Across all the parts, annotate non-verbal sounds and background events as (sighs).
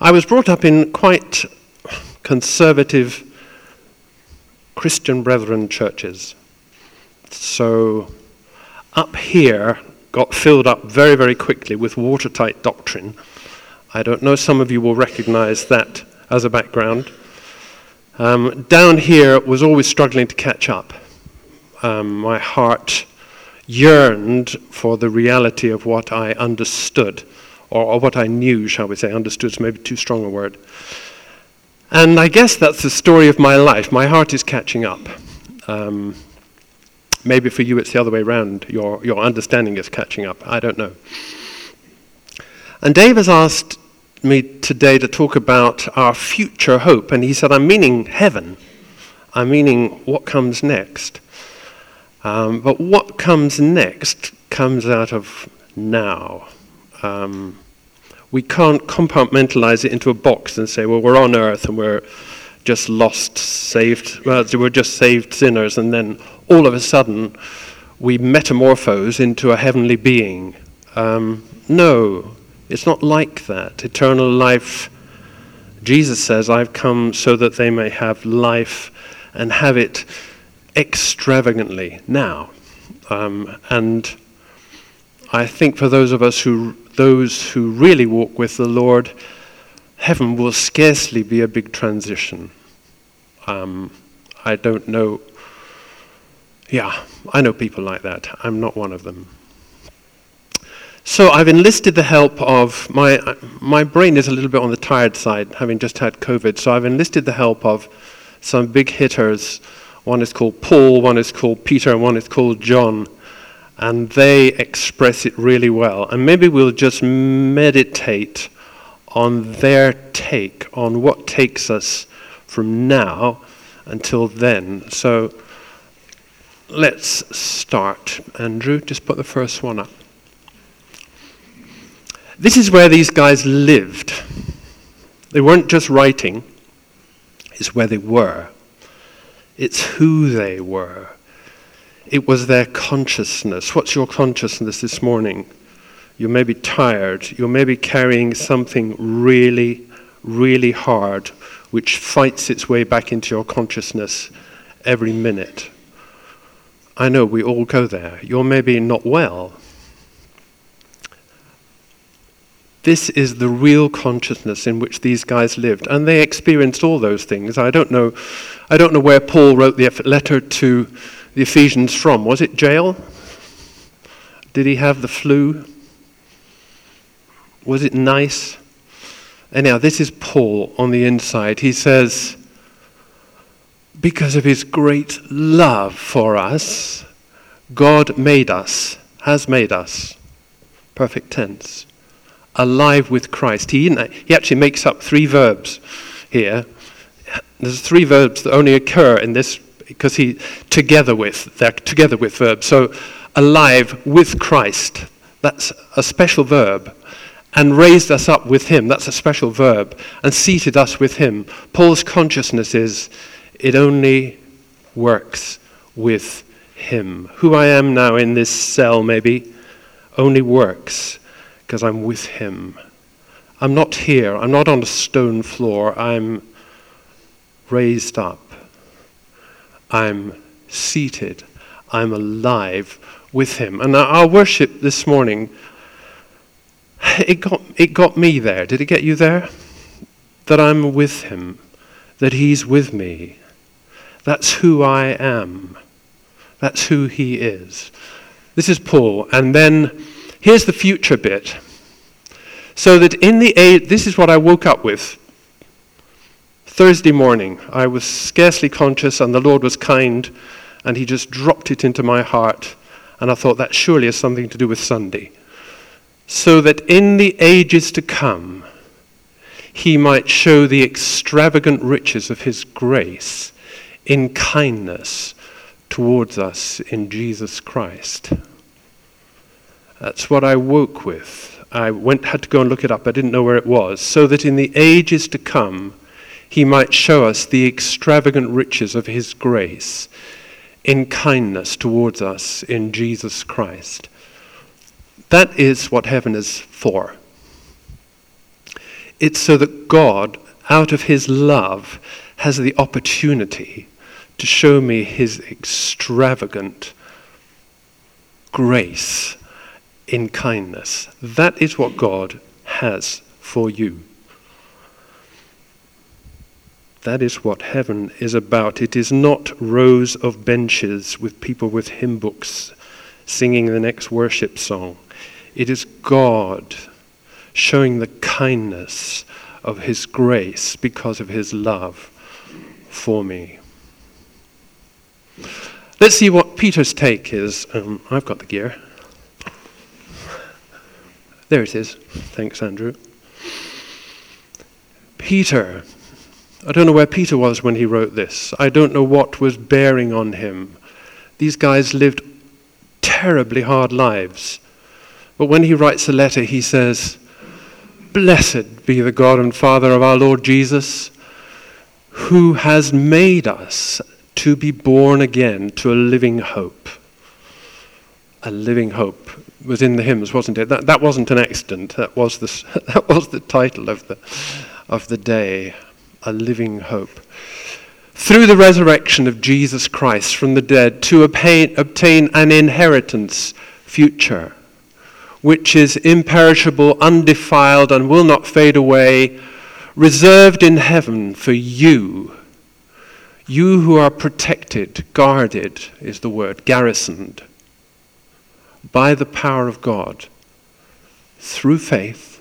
I was brought up in quite conservative Christian brethren churches. So up here got filled up very, very quickly with watertight doctrine. I don't know, some of you will recognize that as a background. Um, down here was always struggling to catch up. Um, my heart yearned for the reality of what I understood, or, or what I knew, shall we say. Understood is maybe too strong a word. And I guess that's the story of my life. My heart is catching up. Um, maybe for you it's the other way around. Your, your understanding is catching up. I don't know. And Dave has asked me today to talk about our future hope. And he said, I'm meaning heaven. I'm meaning what comes next. Um, but what comes next comes out of now. Um, we can't compartmentalize it into a box and say, well, we're on earth and we're just lost, saved, well, we're just saved sinners, and then all of a sudden we metamorphose into a heavenly being. Um, no, it's not like that. Eternal life, Jesus says, I've come so that they may have life and have it extravagantly now. Um, and I think for those of us who, those who really walk with the Lord, heaven will scarcely be a big transition. Um, I don't know. Yeah, I know people like that. I'm not one of them. So I've enlisted the help of my my brain is a little bit on the tired side, having just had COVID. So I've enlisted the help of some big hitters. One is called Paul, one is called Peter, and one is called John, and they express it really well. And maybe we'll just meditate on their take on what takes us from now until then. So let's start. Andrew, just put the first one up. This is where these guys lived. They weren't just writing, it's where they were. It's who they were. It was their consciousness. What's your consciousness this morning? You may be tired. You may be carrying something really, really hard which fights its way back into your consciousness every minute. I know we all go there. You're maybe not well. This is the real consciousness in which these guys lived, and they experienced all those things. I don't know, I don't know where Paul wrote the letter to the Ephesians from. Was it jail? Did he have the flu? Was it nice? Anyhow, this is Paul on the inside. He says, Because of his great love for us, God made us, has made us, perfect tense, alive with Christ. He, he actually makes up three verbs here. There's three verbs that only occur in this because he together with they're together with verbs. So alive with Christ. That's a special verb. And raised us up with him. That's a special verb. And seated us with him. Paul's consciousness is it only works with him. Who I am now in this cell, maybe, only works because I'm with Him. I'm not here. I'm not on a stone floor. I'm raised up. I'm seated. I'm alive with Him. And our worship this morning, it got, it got me there. Did it get you there? That I'm with Him, that He's with me. That's who I am. That's who He is. This is Paul. And then Here's the future bit. So that in the age, this is what I woke up with. Thursday morning, I was scarcely conscious, and the Lord was kind, and He just dropped it into my heart. And I thought that surely has something to do with Sunday. So that in the ages to come, He might show the extravagant riches of His grace in kindness towards us in Jesus Christ. That's what I woke with. I went, had to go and look it up. I didn't know where it was. So that in the ages to come, he might show us the extravagant riches of his grace in kindness towards us in Jesus Christ. That is what heaven is for. It's so that God, out of his love, has the opportunity to show me his extravagant grace in kindness. That is what God has for you. That is what heaven is about. It is not rows of benches with people with hymn books singing the next worship song. It is God showing the kindness of his grace because of his love for me. Let's see what Peter's take is. Um, I've got the gear. There it is. Thanks, Andrew. Peter. I don't know where Peter was when he wrote this. I don't know what was bearing on him. These guys lived terribly hard lives. But when he writes a letter, he says, Blessed be the God and Father of our Lord Jesus, who has made us to be born again to a living hope. A living hope was in the hymns, wasn't it? That, that wasn't an accident. That was, the, (laughs) that was the title of the, of the day. A living hope. Through the resurrection of Jesus Christ from the dead, to obtain, an inheritance future, which is imperishable, undefiled, and will not fade away, reserved in heaven for you you who are protected, guarded is the word, garrisoned by the power of God through faith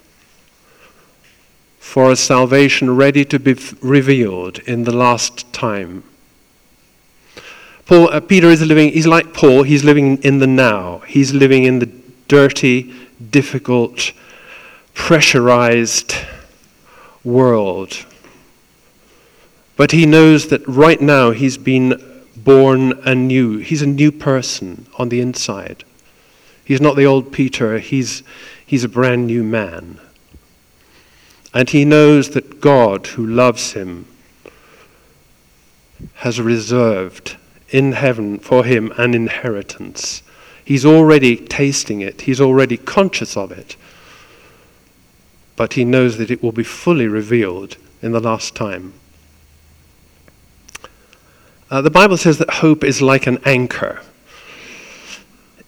for a salvation ready to be revealed in the last time. Paul, uh, Peter is living, he's like Paul, he's living in the now. He's living in the dirty, difficult, pressurized world but he knows that right now he's been born anew. He's a new person on the inside. He's not the old Peter, he's, he's a brand new man. And he knows that God, who loves him, has reserved in heaven for him an inheritance. He's already tasting it, he's already conscious of it. But he knows that it will be fully revealed in the last time. Uh, the Bible says that hope is like an anchor.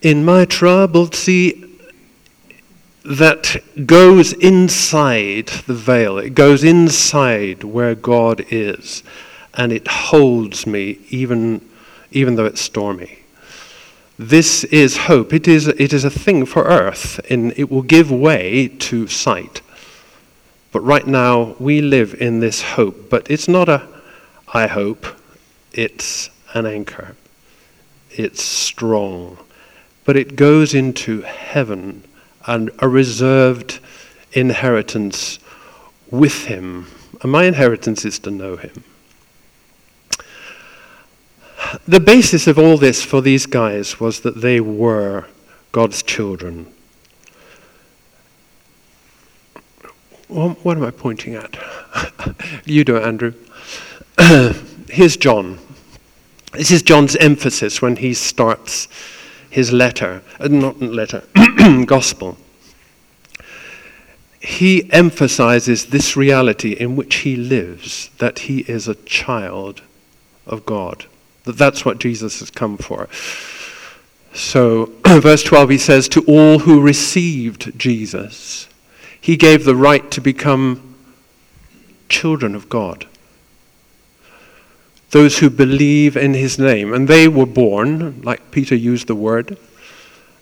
In my troubled sea, that goes inside the veil, it goes inside where God is, and it holds me even, even though it's stormy. This is hope. It is, it is a thing for earth, and it will give way to sight. But right now, we live in this hope. But it's not a I hope, it's an anchor. It's strong. But it goes into heaven and a reserved inheritance with Him. And my inheritance is to know Him. The basis of all this for these guys was that they were God's children. What am I pointing at? (laughs) you do it, Andrew. (clears throat) Here's John. This is John's emphasis when he starts his letter, uh, not letter, (clears throat) gospel. He emphasizes this reality in which he lives, that he is a child of God. That that's what Jesus has come for. So, (clears throat) verse 12, he says, To all who received Jesus, he gave the right to become children of God those who believe in his name. And they were born, like Peter used the word,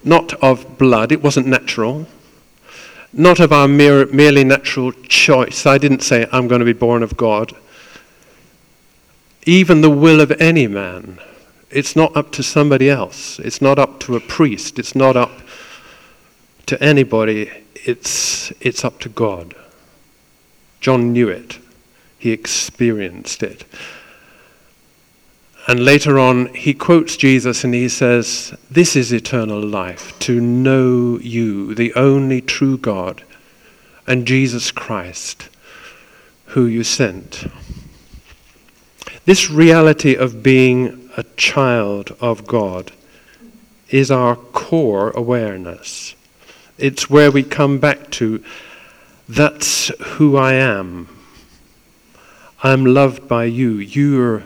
not of blood, it wasn't natural, not of our mere, merely natural choice. I didn't say, I'm going to be born of God. Even the will of any man. It's not up to somebody else. It's not up to a priest. It's not up to anybody. It's, it's up to God. John knew it, he experienced it. And later on, he quotes Jesus and he says, This is eternal life, to know you, the only true God, and Jesus Christ, who you sent. This reality of being a child of God is our core awareness. It's where we come back to That's who I am. I'm loved by you. You're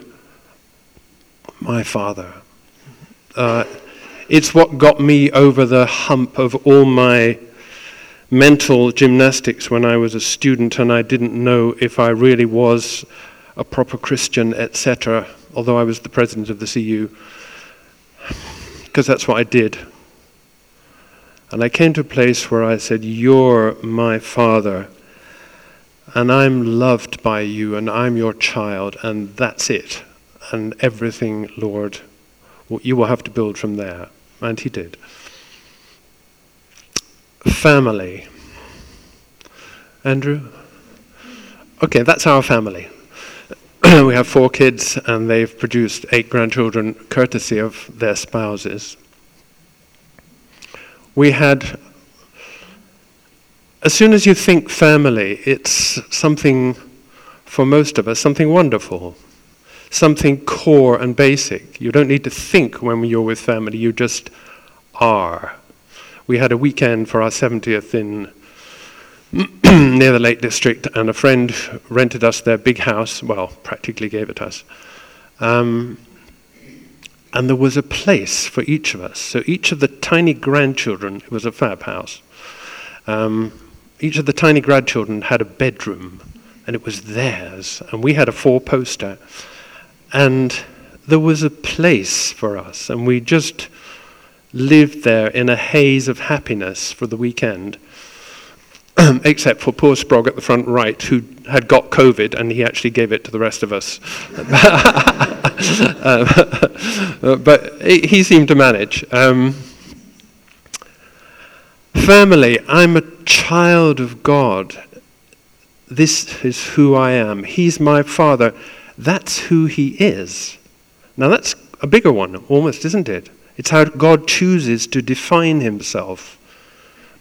my Father. Uh, it's what got me over the hump of all my mental gymnastics when I was a student and I didn't know if I really was a proper Christian, etc., although I was the president of the CU, because that's what I did. And I came to a place where I said, You're my Father, and I'm loved by you, and I'm your child, and that's it. And everything, Lord, you will have to build from there. And He did. Family. Andrew? Okay, that's our family. (clears throat) we have four kids, and they've produced eight grandchildren courtesy of their spouses. We had, as soon as you think family, it's something, for most of us, something wonderful, something core and basic. You don't need to think when you're with family, you just are. We had a weekend for our 70th in (clears throat) near the Lake District, and a friend rented us their big house. Well, practically gave it us. Um, and there was a place for each of us. So each of the tiny grandchildren, it was a fab house, um, each of the tiny grandchildren had a bedroom, and it was theirs. And we had a four poster. And there was a place for us, and we just lived there in a haze of happiness for the weekend. (clears throat) except for poor Sprog at the front right, who had got COVID and he actually gave it to the rest of us. uh, (laughs) (laughs) but he seemed to manage. Um, family, I'm a child of God. This is who I am. He's my father. That's who he is. Now, that's a bigger one, almost, isn't it? It's how God chooses to define himself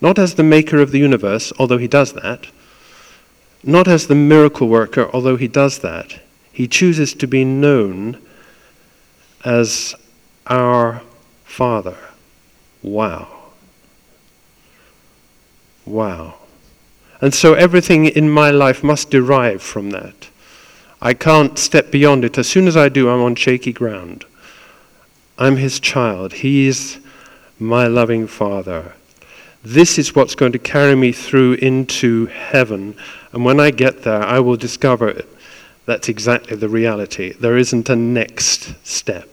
not as the maker of the universe, although he does that, not as the miracle worker, although he does that. He chooses to be known as our Father. Wow. Wow. And so everything in my life must derive from that. I can't step beyond it. As soon as I do, I'm on shaky ground. I'm his child. He is my loving Father. This is what's going to carry me through into heaven. And when I get there, I will discover that's exactly the reality. There isn't a next step.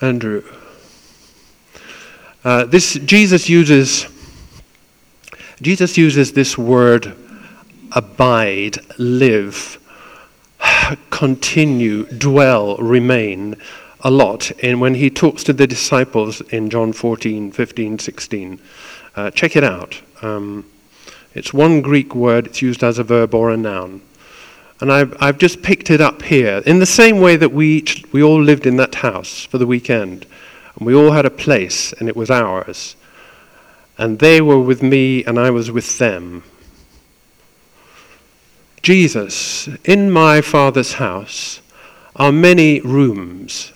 Andrew. Uh, this Jesus uses Jesus uses this word abide, live, (sighs) continue, dwell, remain a lot And when he talks to the disciples in John 14, 15, 16. Uh, check it out. Um, it's one Greek word, it's used as a verb or a noun. And I've, I've just picked it up here. In the same way that we, each, we all lived in that house for the weekend, and we all had a place, and it was ours. And they were with me, and I was with them. Jesus, in my Father's house are many rooms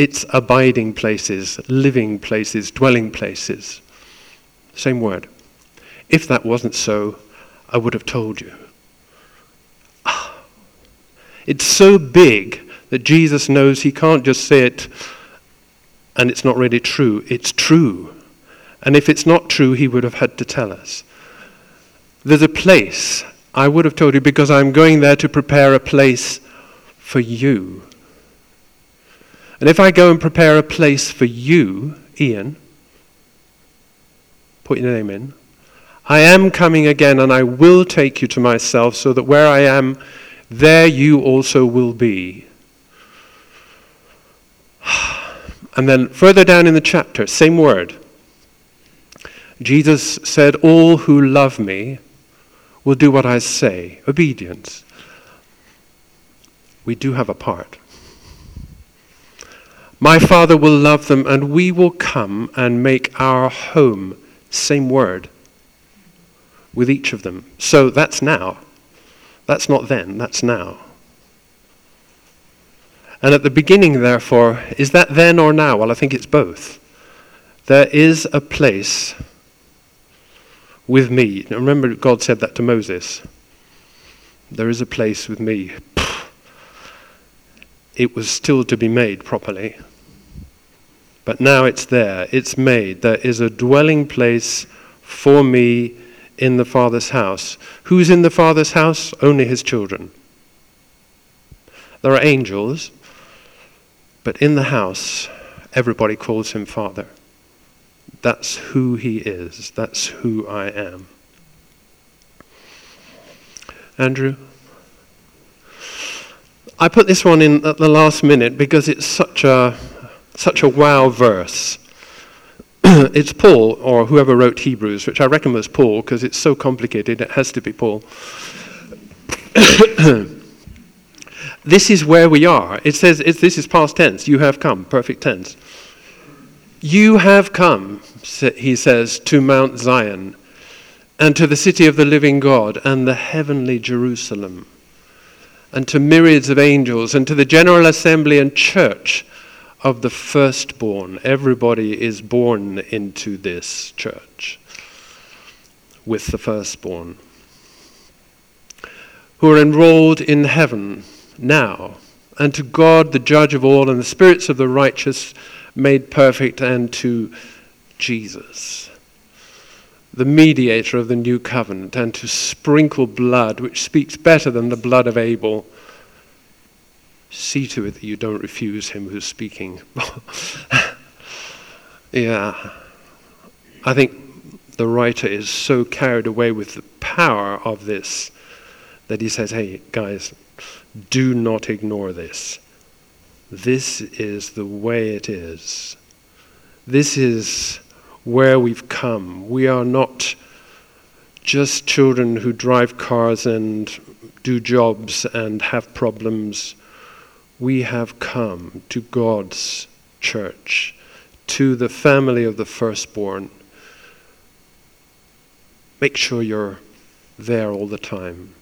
it's abiding places, living places, dwelling places. Same word. If that wasn't so, I would have told you. Ah. It's so big that Jesus knows he can't just say it and it's not really true. It's true. And if it's not true, he would have had to tell us. There's a place, I would have told you, because I'm going there to prepare a place for you. And if I go and prepare a place for you, Ian, put your name in, I am coming again and I will take you to myself so that where I am, there you also will be. (sighs) And then further down in the chapter, same word. Jesus said, All who love me will do what I say. Obedience. We do have a part. My Father will love them, and we will come and make our home, same word, with each of them. So that's now. That's not then, that's now. And at the beginning, therefore, is that then or now? Well, I think it's both. There is a place with me. Now remember, God said that to Moses. There is a place with me. It was still to be made properly. But now it's there. It's made. There is a dwelling place for me in the Father's house. Who's in the Father's house? Only his children. There are angels, but in the house, everybody calls him Father. That's who he is. That's who I am. Andrew? I put this one in at the last minute because it's such a, such a wow verse. (clears throat) it's Paul, or whoever wrote Hebrews, which I reckon was Paul because it's so complicated, it has to be Paul. (coughs) this is where we are. It says this is past tense. You have come, perfect tense. You have come, he says, to Mount Zion and to the city of the living God and the heavenly Jerusalem and to myriads of angels and to the general assembly and church of the firstborn. Everybody is born into this church with the firstborn who are enrolled in heaven now, and to God, the judge of all, and the spirits of the righteous made perfect, and to Jesus, the mediator of the new covenant, and to sprinkle blood, which speaks better than the blood of Abel. See to it that you don't refuse him who's speaking. (laughs) yeah. I think the writer is so carried away with the power of this that he says, hey, guys, do not ignore this. This is the way it is. This is where we've come. We are not just children who drive cars and do jobs and have problems. We have come to God's church, to the family of the firstborn. Make sure you're there all the time.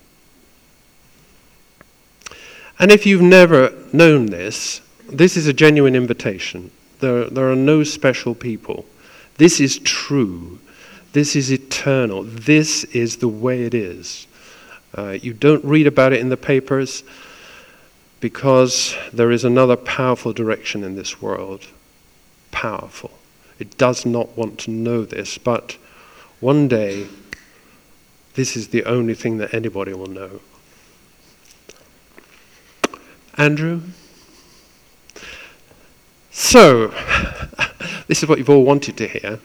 And if you've never known this, this is a genuine invitation. There, there are no special people. This is true. This is eternal. This is the way it is. Uh, you don't read about it in the papers because there is another powerful direction in this world. Powerful. It does not want to know this, but one day, this is the only thing that anybody will know. Andrew? So, this is what you've all wanted to hear.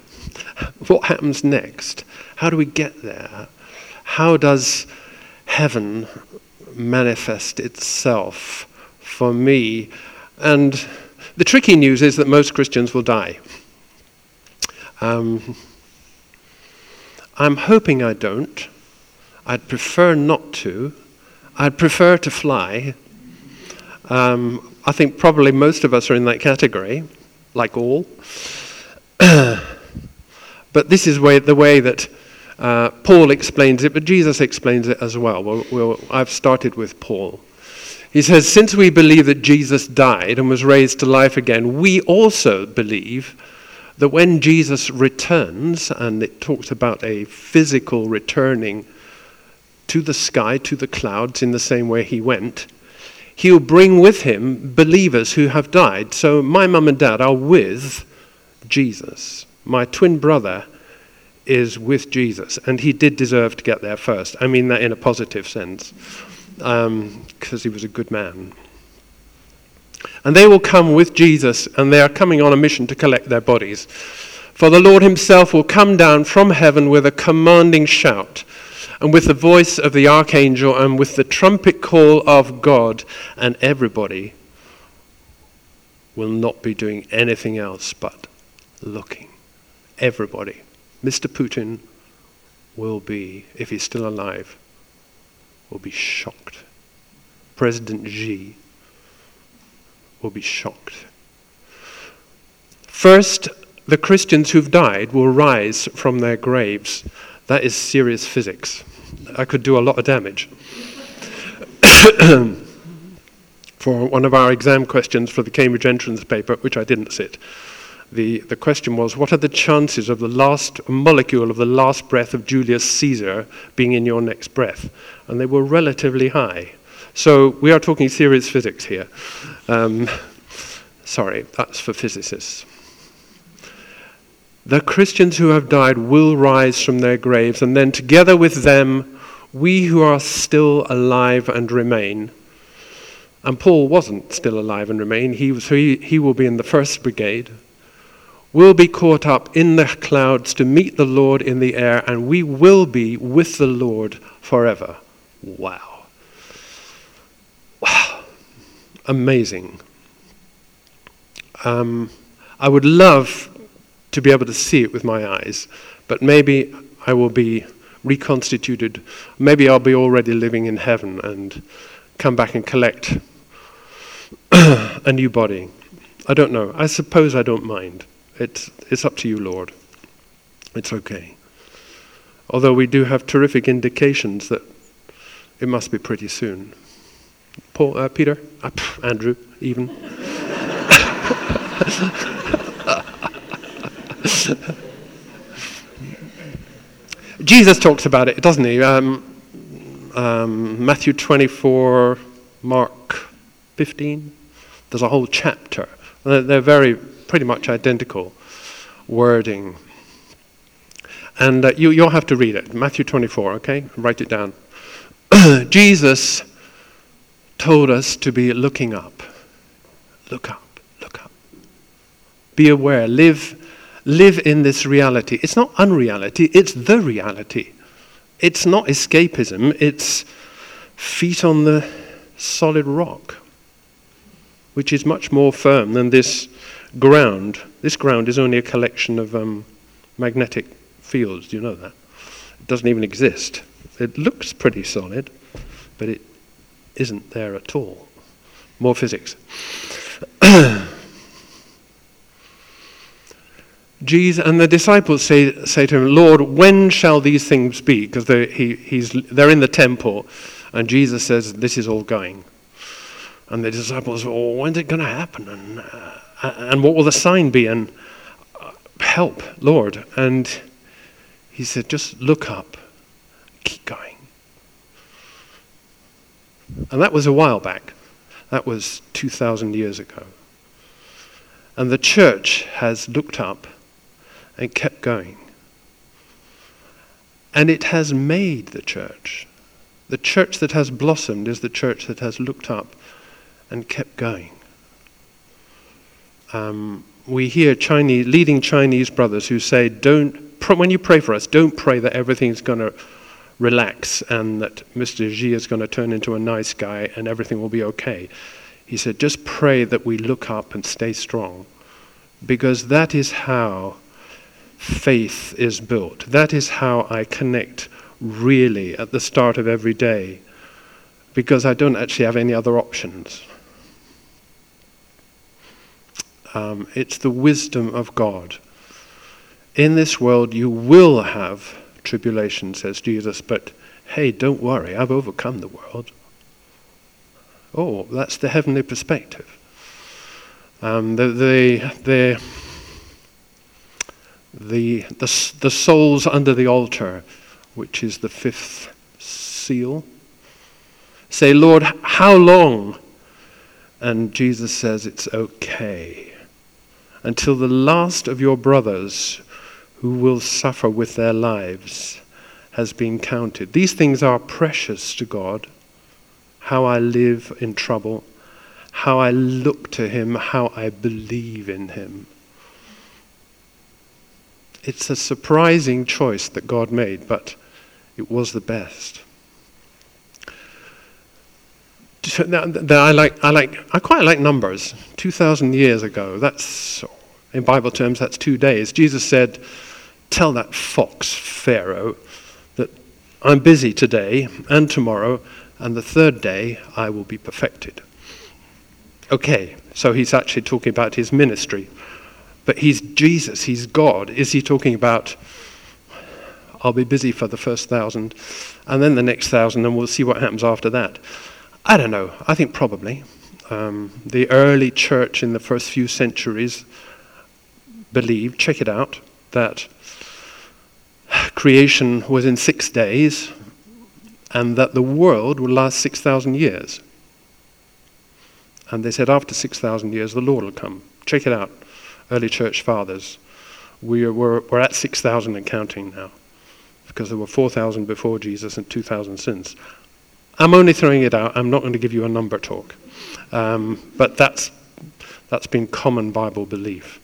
What happens next? How do we get there? How does heaven manifest itself for me? And the tricky news is that most Christians will die. Um, I'm hoping I don't. I'd prefer not to. I'd prefer to fly. Um, I think probably most of us are in that category, like all. (clears throat) but this is way, the way that uh, Paul explains it, but Jesus explains it as well. We'll, we'll, I've started with Paul. He says, Since we believe that Jesus died and was raised to life again, we also believe that when Jesus returns, and it talks about a physical returning to the sky, to the clouds, in the same way he went, he'll bring with him believers who have died. So my mum and dad are with Jesus. My twin brother is with Jesus, and he did deserve to get there first. I mean that in a positive sense, because um, he was a good man. And they will come with Jesus, and they are coming on a mission to collect their bodies. For the Lord himself will come down from heaven with a commanding shout and with the voice of the archangel and with the trumpet call of God, and everybody will not be doing anything else but looking. Everybody. Mr. Putin will be, if he's still alive, will be shocked. President Xi will be shocked. First, the Christians who've died will rise from their graves. That is serious physics. I could do a lot of damage. (coughs) for one of our exam questions for the Cambridge entrance paper, which I didn't sit, the, the question was, what are the chances of the last molecule of the last breath of Julius Caesar being in your next breath? And they were relatively high. So we are talking serious physics here. Um, sorry, that's for physicists. The Christians who have died will rise from their graves, and then together with them, we who are still alive and remain. And Paul wasn't still alive and remain, he, so he, he will be in the first brigade. Will be caught up in the clouds to meet the Lord in the air, and we will be with the Lord forever. Wow. Wow. Amazing. Um, I would love to be able to see it with my eyes. But maybe I will be reconstituted. Maybe I'll be already living in heaven and come back and collect (clears throat) a new body. I don't know. I suppose I don't mind. It's, it's up to you, Lord. It's okay. Although we do have terrific indications that it must be pretty soon. Paul, uh, Peter, uh, Andrew, even. (laughs) (laughs) Jesus talks about it, doesn't he? Um, um, Matthew 24, Mark 15. There's a whole chapter. They're, very, pretty much identical wording. And uh, you, you'll have to read it. Matthew 24, okay? Write it down. (clears throat) Jesus told us to be looking up. Look up, look up. Be aware, live live in this reality. It's not unreality, it's the reality. It's not escapism, it's feet on the solid rock, which is much more firm than this ground. This ground is only a collection of um, magnetic fields. Do you know that? It doesn't even exist. It looks pretty solid, but it isn't there at all. More physics. (clears throat) Jesus and the disciples say, say to him, Lord, when shall these things be? Because they're, he, he's, they're in the temple, and Jesus says, This is all going. And the disciples, Well, when's it going to happen? And, uh, and what will the sign be? And uh, help, Lord. And he said, Just look up, keep going. And that was a while back. That was 2,000 years ago. And the church has looked up and kept going. And it has made the church. The church that has blossomed is the church that has looked up and kept going. Um, we hear Chinese, leading Chinese brothers who say, don't, when you pray for us, don't pray that everything's going to relax and that Mr. Xi is going to turn into a nice guy and everything will be okay. He said, just pray that we look up and stay strong because that is how faith is built. That is how I connect really at the start of every day because I don't actually have any other options. Um, it's the wisdom of God. In this world, you will have tribulation, says Jesus, but hey, don't worry, I've overcome the world. Oh, that's the heavenly perspective. Um, the, the, the the, the, the souls under the altar, which is the fifth seal. Say, Lord, how long? And Jesus says, It's okay. Until the last of your brothers who will suffer with their lives has been counted. These things are precious to God. How I live in trouble, how I look to Him, how I believe in Him. It's a surprising choice that God made, but it was the best. Now, I like, I like, I quite like numbers. Two thousand years ago, that's in Bible terms, that's two days. Jesus said, "Tell that fox Pharaoh that I'm busy today and tomorrow, and the third day I will be perfected." Okay, so he's actually talking about his ministry. But he's Jesus, he's God. Is he talking about, I'll be busy for the first thousand, and then the next thousand, and we'll see what happens after that? I don't know. I think probably. Um, the early church in the first few centuries believed, check it out, that creation was in six days and that the world would last 6,000 years. And they said, after 6,000 years, the Lord will come. Check it out, early church fathers. We are, we're, we're at 6,000 and counting now because there were 4,000 before Jesus and 2,000 since. I'm only throwing it out. I'm not going to give you a number talk. Um, but that's, that's been common Bible belief.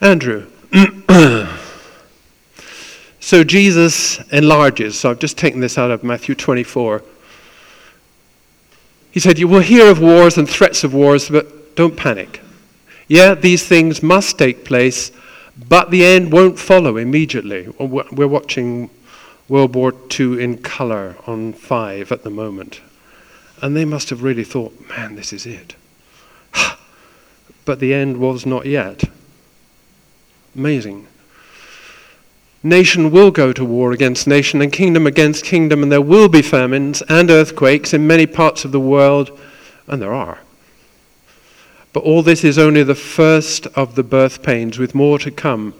Andrew. (clears throat) so Jesus enlarges. So I've just taken this out of Matthew 24. He said, You will hear of wars and threats of wars, but don't panic. Yeah, these things must take place, but the end won't follow immediately. We're watching World War II in color on five at the moment. And they must have really thought, man, this is it. (sighs) but the end was not yet. Amazing. Nation will go to war against nation and kingdom against kingdom, and there will be famines and earthquakes in many parts of the world, and there are. But all this is only the first of the birth pains, with more to come.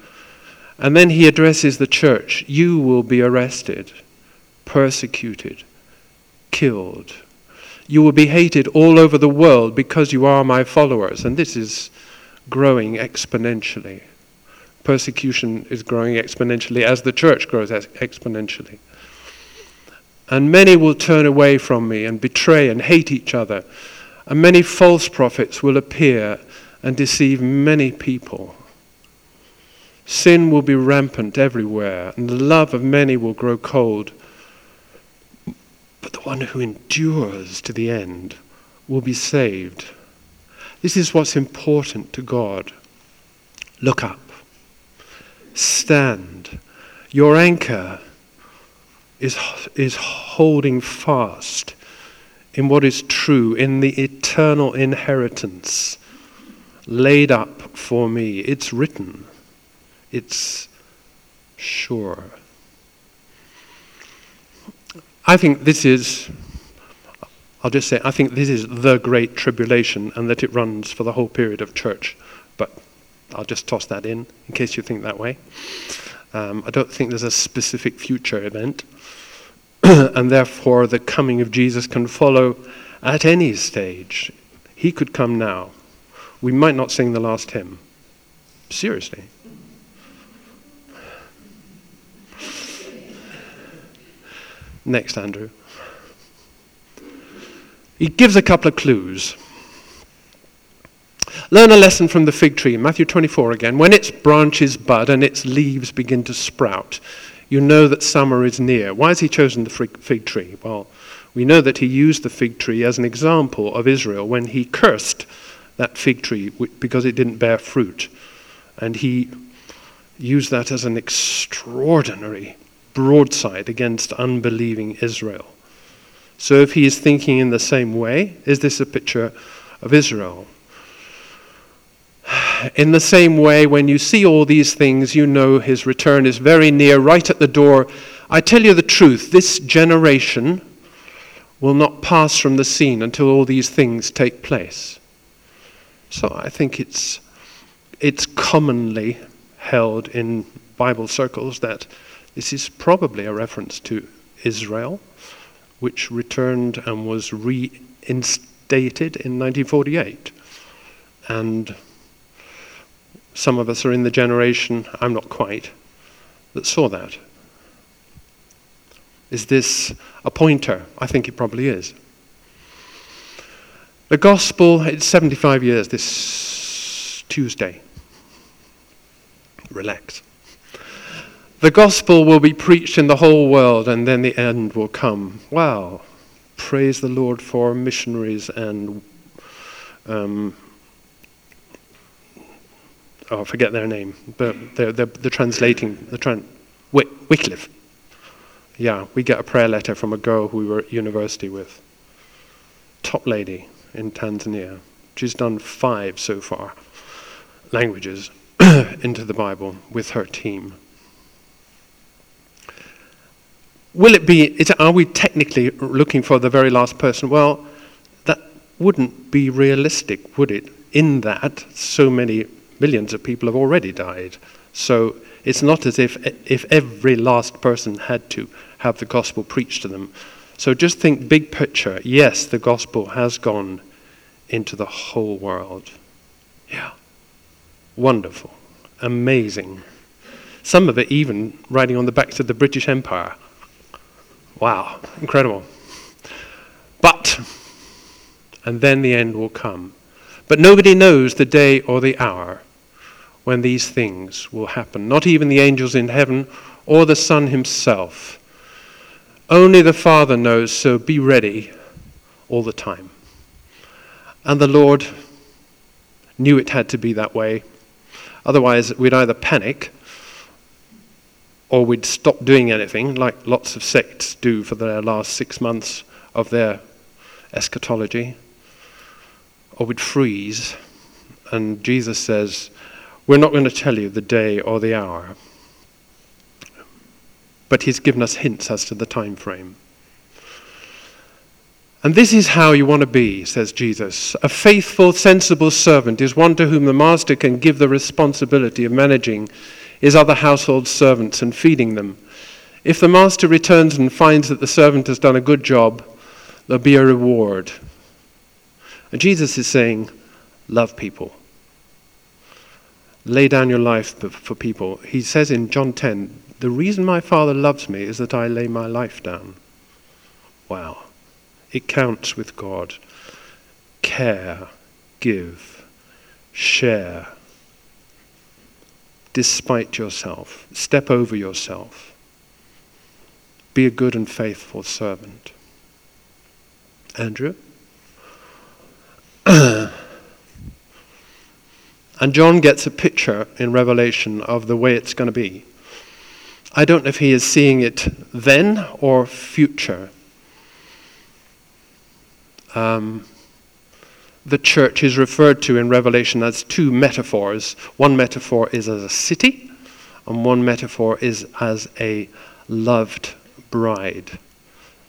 And then he addresses the church You will be arrested, persecuted, killed. You will be hated all over the world because you are my followers. And this is growing exponentially. Persecution is growing exponentially as the church grows exponentially. And many will turn away from me and betray and hate each other and many false prophets will appear and deceive many people. Sin will be rampant everywhere, and the love of many will grow cold. But the one who endures to the end will be saved. This is what's important to God. Look up. Stand. Your anchor is, is holding fast in what is true, in the eternal inheritance laid up for me. It's written, it's sure. I think this is, I'll just say, I think this is the great tribulation and that it runs for the whole period of church. But I'll just toss that in in case you think that way. Um, I don't think there's a specific future event. (clears throat) and therefore the coming of Jesus can follow at any stage. He could come now. We might not sing the last hymn. Seriously. Next, Andrew. He gives a couple of clues. Learn a lesson from the fig tree, Matthew 24 again. When its branches bud and its leaves begin to sprout, you know that summer is near. Why has he chosen the fig tree? Well, we know that he used the fig tree as an example of Israel when he cursed that fig tree because it didn't bear fruit. And he used that as an extraordinary broadside against unbelieving Israel. So, if he is thinking in the same way, is this a picture of Israel? In the same way, when you see all these things, you know his return is very near, right at the door. I tell you the truth, this generation will not pass from the scene until all these things take place. So I think it's, it's commonly held in Bible circles that this is probably a reference to Israel, which returned and was reinstated in 1948. And some of us are in the generation, I'm not quite, that saw that. Is this a pointer? I think it probably is. The gospel, it's 75 years this Tuesday. Relax. The gospel will be preached in the whole world and then the end will come. Wow. Praise the Lord for missionaries and um, oh, I forget their name, but they're, they're, they're translating, the tran- Wycliffe. Yeah, we get a prayer letter from a girl who we were at university with. Top lady in Tanzania. She's done five so far languages (clears throat) into the Bible with her team. Will it be, is, are we technically looking for the very last person? Well, that wouldn't be realistic, would it? In that, so many Millions of people have already died. So it's not as if, if every last person had to have the gospel preached to them. So just think big picture. Yes, the gospel has gone into the whole world. Yeah. Wonderful. Amazing. Some of it even riding on the backs of the British Empire. Wow, incredible. But, and then the end will come. But nobody knows the day or the hour when these things will happen. Not even the angels in heaven or the Son himself. Only the Father knows, so be ready all the time. And the Lord knew it had to be that way. Otherwise, we'd either panic or we'd stop doing anything, like lots of sects do for their last six months of their eschatology, or we'd freeze. And Jesus says, We're not going to tell you the day or the hour. But He's given us hints as to the time frame. And this is how you want to be, says Jesus. A faithful, sensible servant is one to whom the master can give the responsibility of managing his other household servants and feeding them. If the master returns and finds that the servant has done a good job, there'll be a reward. And Jesus is saying, Love people. Lay down your life for people. He says in John 10, The reason my Father loves me is that I lay my life down. Wow. It counts with God. Care, give, share despite yourself. Step over yourself. Be a good and faithful servant. Andrew? (clears throat) and John gets a picture in Revelation of the way it's going to be. I don't know if he is seeing it then or future. Um, the church is referred to in Revelation as two metaphors. One metaphor is as a city, and one metaphor is as a loved bride.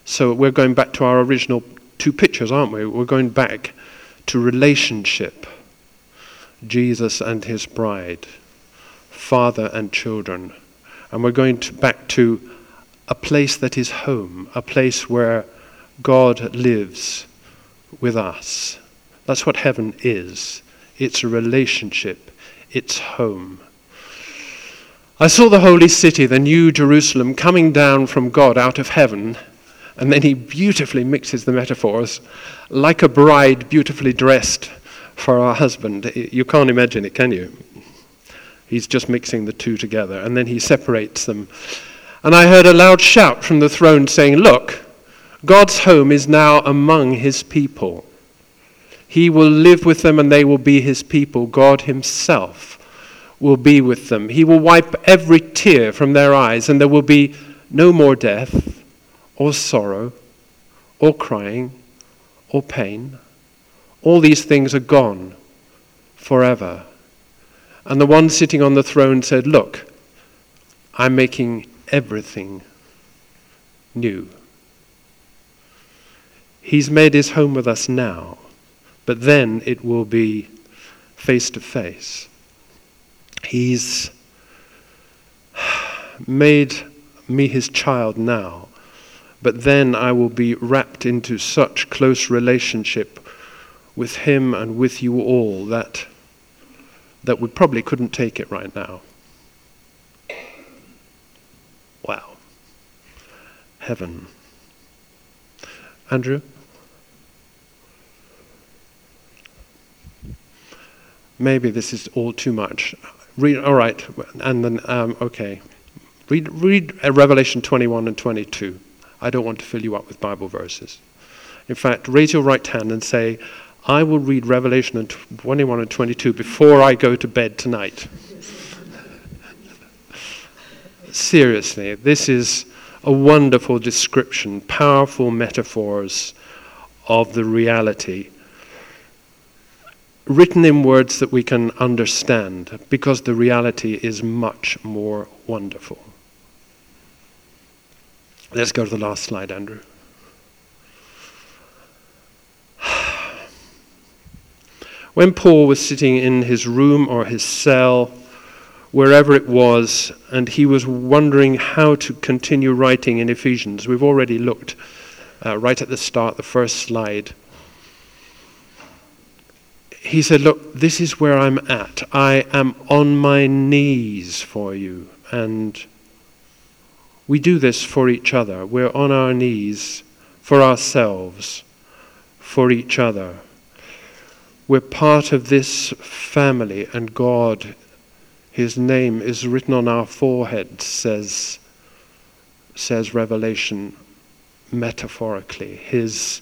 So we're going back to our original two pictures, aren't we? We're going back to relationship Jesus and his bride, father and children. And we're going to back to a place that is home, a place where God lives with us. That's what heaven is it's a relationship, it's home. I saw the holy city, the new Jerusalem, coming down from God out of heaven. And then he beautifully mixes the metaphors, like a bride beautifully dressed for her husband. You can't imagine it, can you? He's just mixing the two together, and then he separates them. And I heard a loud shout from the throne saying, Look, God's home is now among his people. He will live with them and they will be his people. God himself will be with them. He will wipe every tear from their eyes, and there will be no more death, or sorrow, or crying, or pain. All these things are gone forever. And the one sitting on the throne said, Look, I'm making everything new. He's made his home with us now. But then it will be face to face. He's made me his child now, but then I will be wrapped into such close relationship with him and with you all that that we probably couldn't take it right now. Wow. Heaven. Andrew? maybe this is all too much. Read, all right, and then, um, okay. Read, read uh, Revelation 21 and 22. I don't want to fill you up with Bible verses. In fact, raise your right hand and say, I will read Revelation 21 and 22 before I go to bed tonight. Seriously, this is a wonderful description, powerful metaphors of the reality written in words that we can understand because the reality is much more wonderful. Let's go to the last slide, Andrew. When Paul was sitting in his room or his cell, wherever it was, and he was wondering how to continue writing in Ephesians, we've already looked uh, right at the start, the first slide. He said, Look, this is where I'm at. I am on my knees for you. And we do this for each other. We're on our knees for ourselves, for each other. We're part of this family, and God, His name is written on our foreheads, says, says Revelation metaphorically. His,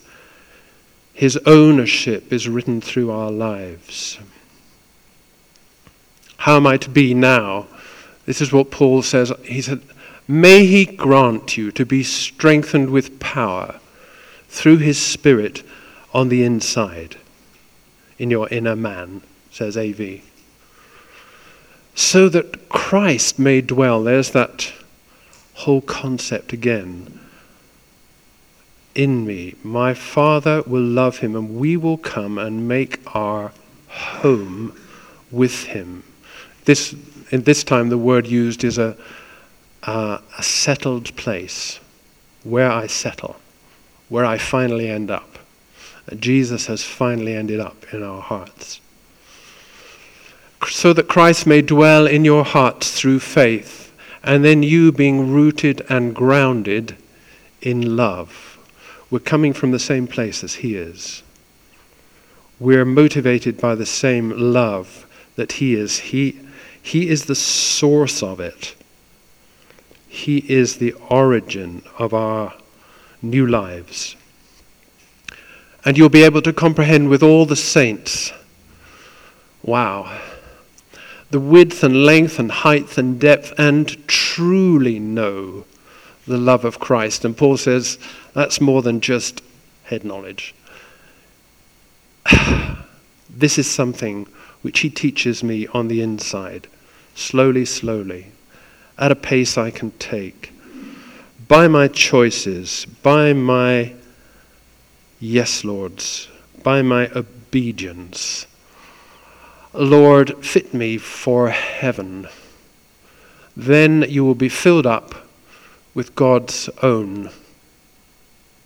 his ownership is written through our lives. How am I to be now? This is what Paul says. He said, May he grant you to be strengthened with power through his Spirit on the inside, in your inner man, says AV. So that Christ may dwell, there's that whole concept again. In me, my Father will love him, and we will come and make our home with him. This, in this time, the word used is a, a settled place, where I settle where I finally end up. Jesus has finally ended up in our hearts. So that Christ may dwell in your hearts through faith, and then you being rooted and grounded in love. We're coming from the same place as He is. We're motivated by the same love that He is. He, he is the source of it. He is the origin of our new lives. And you'll be able to comprehend with all the saints. Wow. The width and length and height and depth, and truly know the love of Christ. And Paul says that's more than just head knowledge. (sighs) this is something which he teaches me on the inside, slowly, slowly, at a pace I can take by my choices, by my yes, Lords, by my obedience. Lord, fit me for heaven. Then you will be filled up with God's own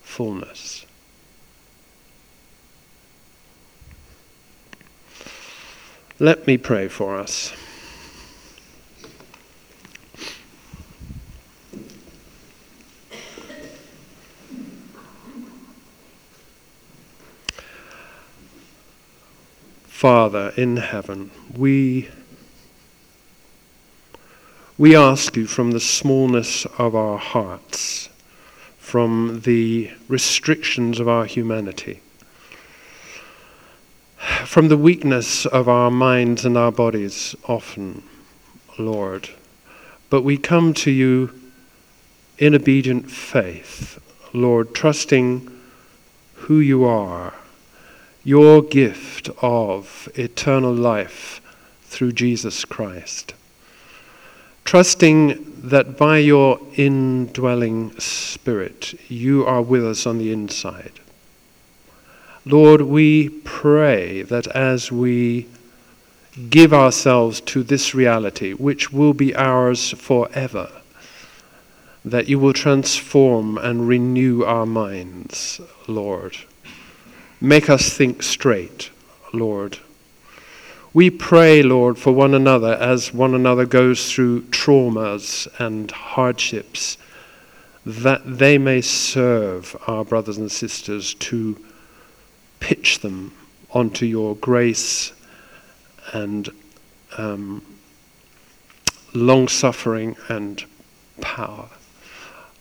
fullness. Let me pray for us. Father in heaven, we, we ask you from the smallness of our hearts, from the restrictions of our humanity, from the weakness of our minds and our bodies, often, Lord. But we come to you in obedient faith, Lord, trusting who you are your gift of eternal life through Jesus Christ. Trusting that by your indwelling Spirit, you are with us on the inside. Lord, we pray that as we give ourselves to this reality, which will be ours forever, that you will transform and renew our minds, Lord. Make us think straight, Lord. We pray, Lord, for one another as one another goes through traumas and hardships, that they may serve our brothers and sisters to pitch them onto your grace and um, long suffering and power.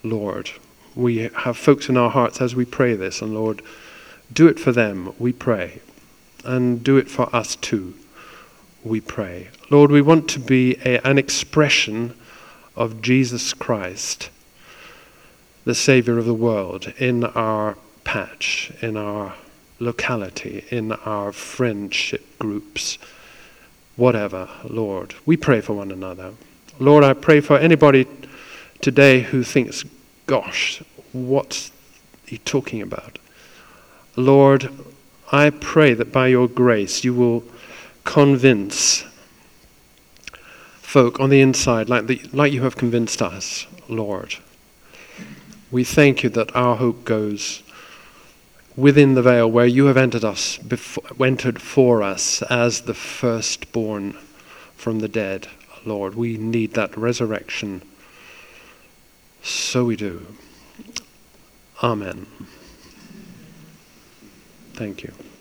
Lord, we have folks in our hearts as we pray this, and Lord, do it for them, we pray. And do it for us too, we pray. Lord, we want to be a, an expression of Jesus Christ, the Savior of the world, in our patch, in our locality, in our friendship groups, whatever, Lord. We pray for one another. Lord, I pray for anybody today who thinks, gosh, what's he talking about? Lord, I pray that by your grace you will convince folk on the inside like, the, like you have convinced us, Lord. We thank you that our hope goes within the veil where you have entered us entered for us as the firstborn from the dead lord. We need that resurrection. So we do. Amen thank you